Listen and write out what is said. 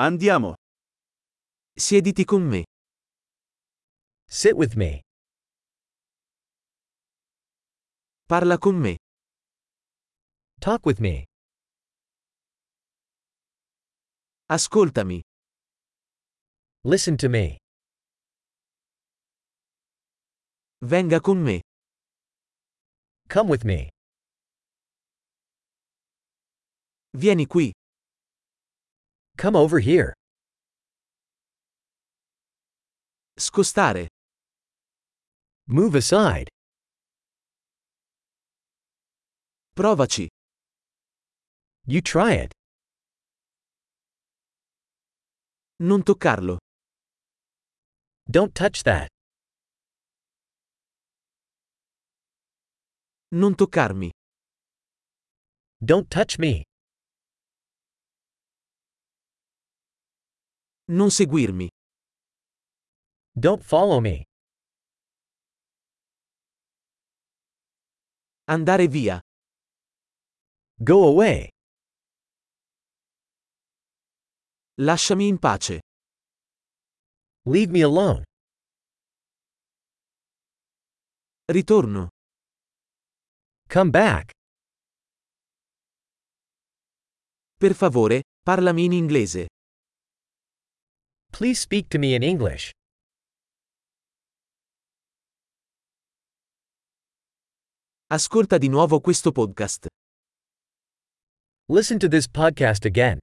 Andiamo. Siediti con me. Sit with me. Parla con me. Talk with me. Ascoltami. Listen to me. Venga con me. Come with me. Vieni qui. Come over here. Scostare. Move aside. Provaci. You try it. Non toccarlo. Don't touch that. Non toccarmi. Don't touch me. Non seguirmi. Don't follow me. Andare via. Go away. Lasciami in pace. Leave me alone. Ritorno. Come back. Per favore, parlami in inglese. Please speak to me in English. Ascolta di nuovo questo podcast. Listen to this podcast again.